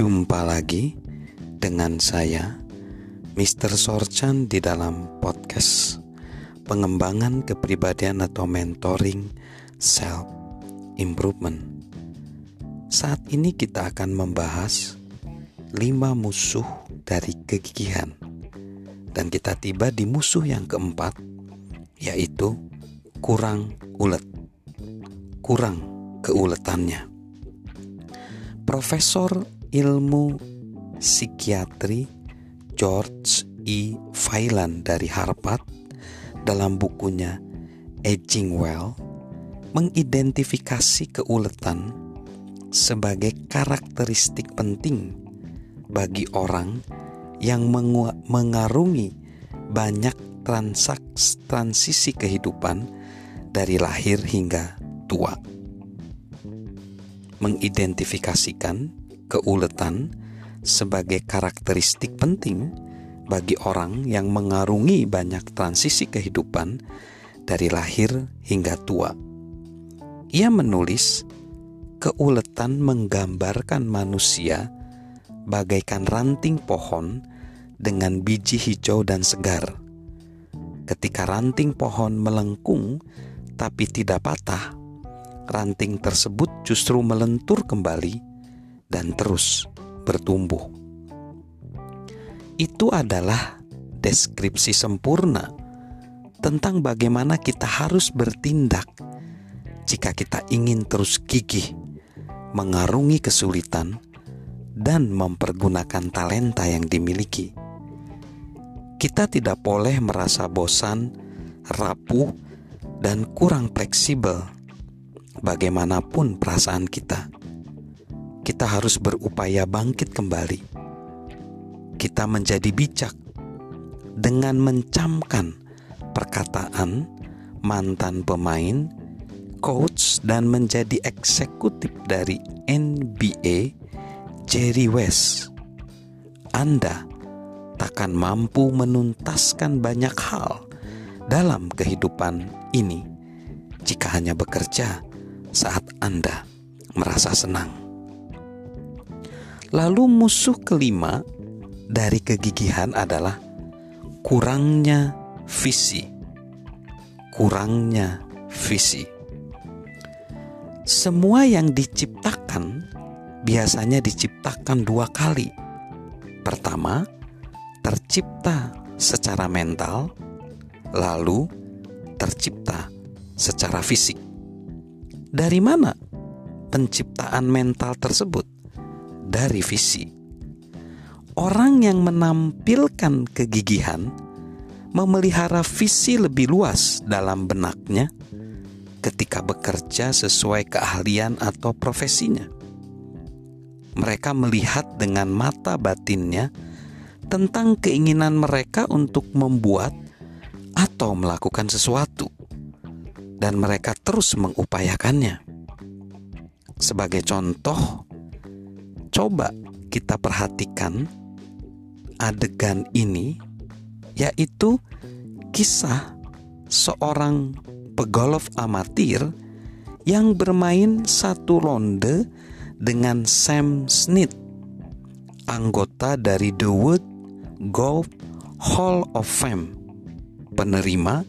Jumpa lagi dengan saya, Mr. Sorchan di dalam podcast pengembangan kepribadian atau mentoring self improvement. Saat ini kita akan membahas lima musuh dari kegigihan. Dan kita tiba di musuh yang keempat, yaitu kurang ulet. Kurang keuletannya. Profesor ilmu psikiatri George E. Failan dari Harvard dalam bukunya Aging Well mengidentifikasi keuletan sebagai karakteristik penting bagi orang yang mengarungi banyak transaks transisi kehidupan dari lahir hingga tua. Mengidentifikasikan keuletan sebagai karakteristik penting bagi orang yang mengarungi banyak transisi kehidupan dari lahir hingga tua. Ia menulis, keuletan menggambarkan manusia bagaikan ranting pohon dengan biji hijau dan segar. Ketika ranting pohon melengkung tapi tidak patah, ranting tersebut justru melentur kembali dan terus bertumbuh. Itu adalah deskripsi sempurna tentang bagaimana kita harus bertindak jika kita ingin terus gigih mengarungi kesulitan dan mempergunakan talenta yang dimiliki. Kita tidak boleh merasa bosan, rapuh, dan kurang fleksibel. Bagaimanapun perasaan kita, harus berupaya bangkit kembali. Kita menjadi bijak dengan mencamkan perkataan mantan pemain, coach, dan menjadi eksekutif dari NBA Jerry West, Anda takkan mampu menuntaskan banyak hal dalam kehidupan ini jika hanya bekerja saat Anda merasa senang. Lalu, musuh kelima dari kegigihan adalah kurangnya visi. Kurangnya visi. Semua yang diciptakan biasanya diciptakan dua kali. Pertama, tercipta secara mental, lalu tercipta secara fisik. Dari mana penciptaan mental tersebut? Dari visi. Orang yang menampilkan kegigihan memelihara visi lebih luas dalam benaknya ketika bekerja sesuai keahlian atau profesinya mereka melihat dengan mata batinnya tentang keinginan mereka untuk membuat atau melakukan sesuatu, dan mereka terus mengupayakannya. Sebagai contoh, coba kita perhatikan adegan ini, yaitu kisah seorang pegolf amatir yang bermain satu ronde dengan Sam Smith, anggota dari The Wood Golf Hall of Fame, penerima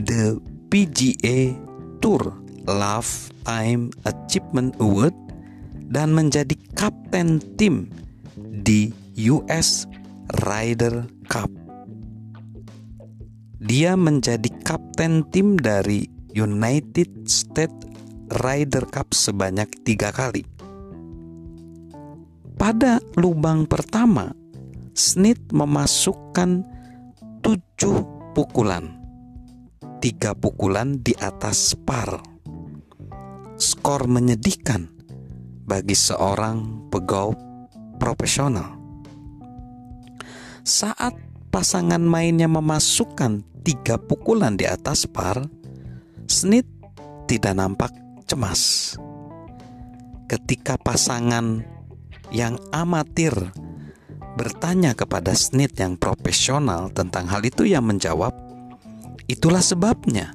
The PGA Tour Lifetime Achievement Award dan menjadi kapten tim di US Ryder Cup. Dia menjadi kapten tim dari United States Ryder Cup sebanyak tiga kali. Pada lubang pertama, Smith memasukkan tujuh pukulan, tiga pukulan di atas par. Skor menyedihkan bagi seorang pegolf profesional. Saat pasangan mainnya memasukkan tiga pukulan di atas par, Smith tidak nampak cemas. Ketika pasangan yang amatir bertanya kepada Snit yang profesional tentang hal itu yang menjawab, itulah sebabnya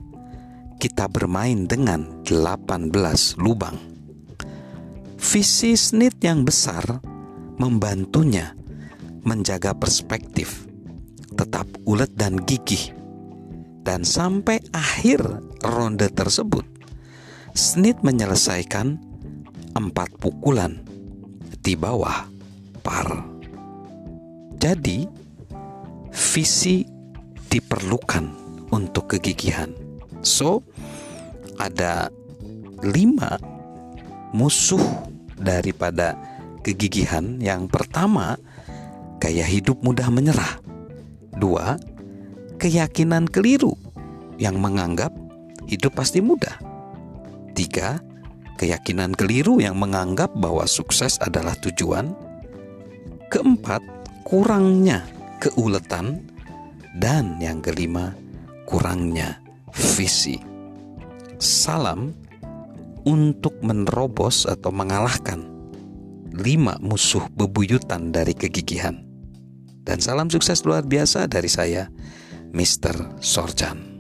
kita bermain dengan 18 lubang. Visi Snit yang besar membantunya menjaga perspektif, tetap ulet dan gigih. Dan sampai akhir ronde tersebut, Snit menyelesaikan empat pukulan di bawah par. Jadi, visi diperlukan untuk kegigihan. So, ada lima musuh daripada kegigihan. Yang pertama, gaya hidup mudah menyerah. Dua, keyakinan keliru yang menganggap hidup pasti mudah. Tiga, keyakinan keliru yang menganggap bahwa sukses adalah tujuan. Keempat, kurangnya keuletan. Dan yang kelima, kurangnya visi. Salam untuk menerobos atau mengalahkan lima musuh bebuyutan dari kegigihan. Dan salam sukses luar biasa dari saya, Mr. Sorjan.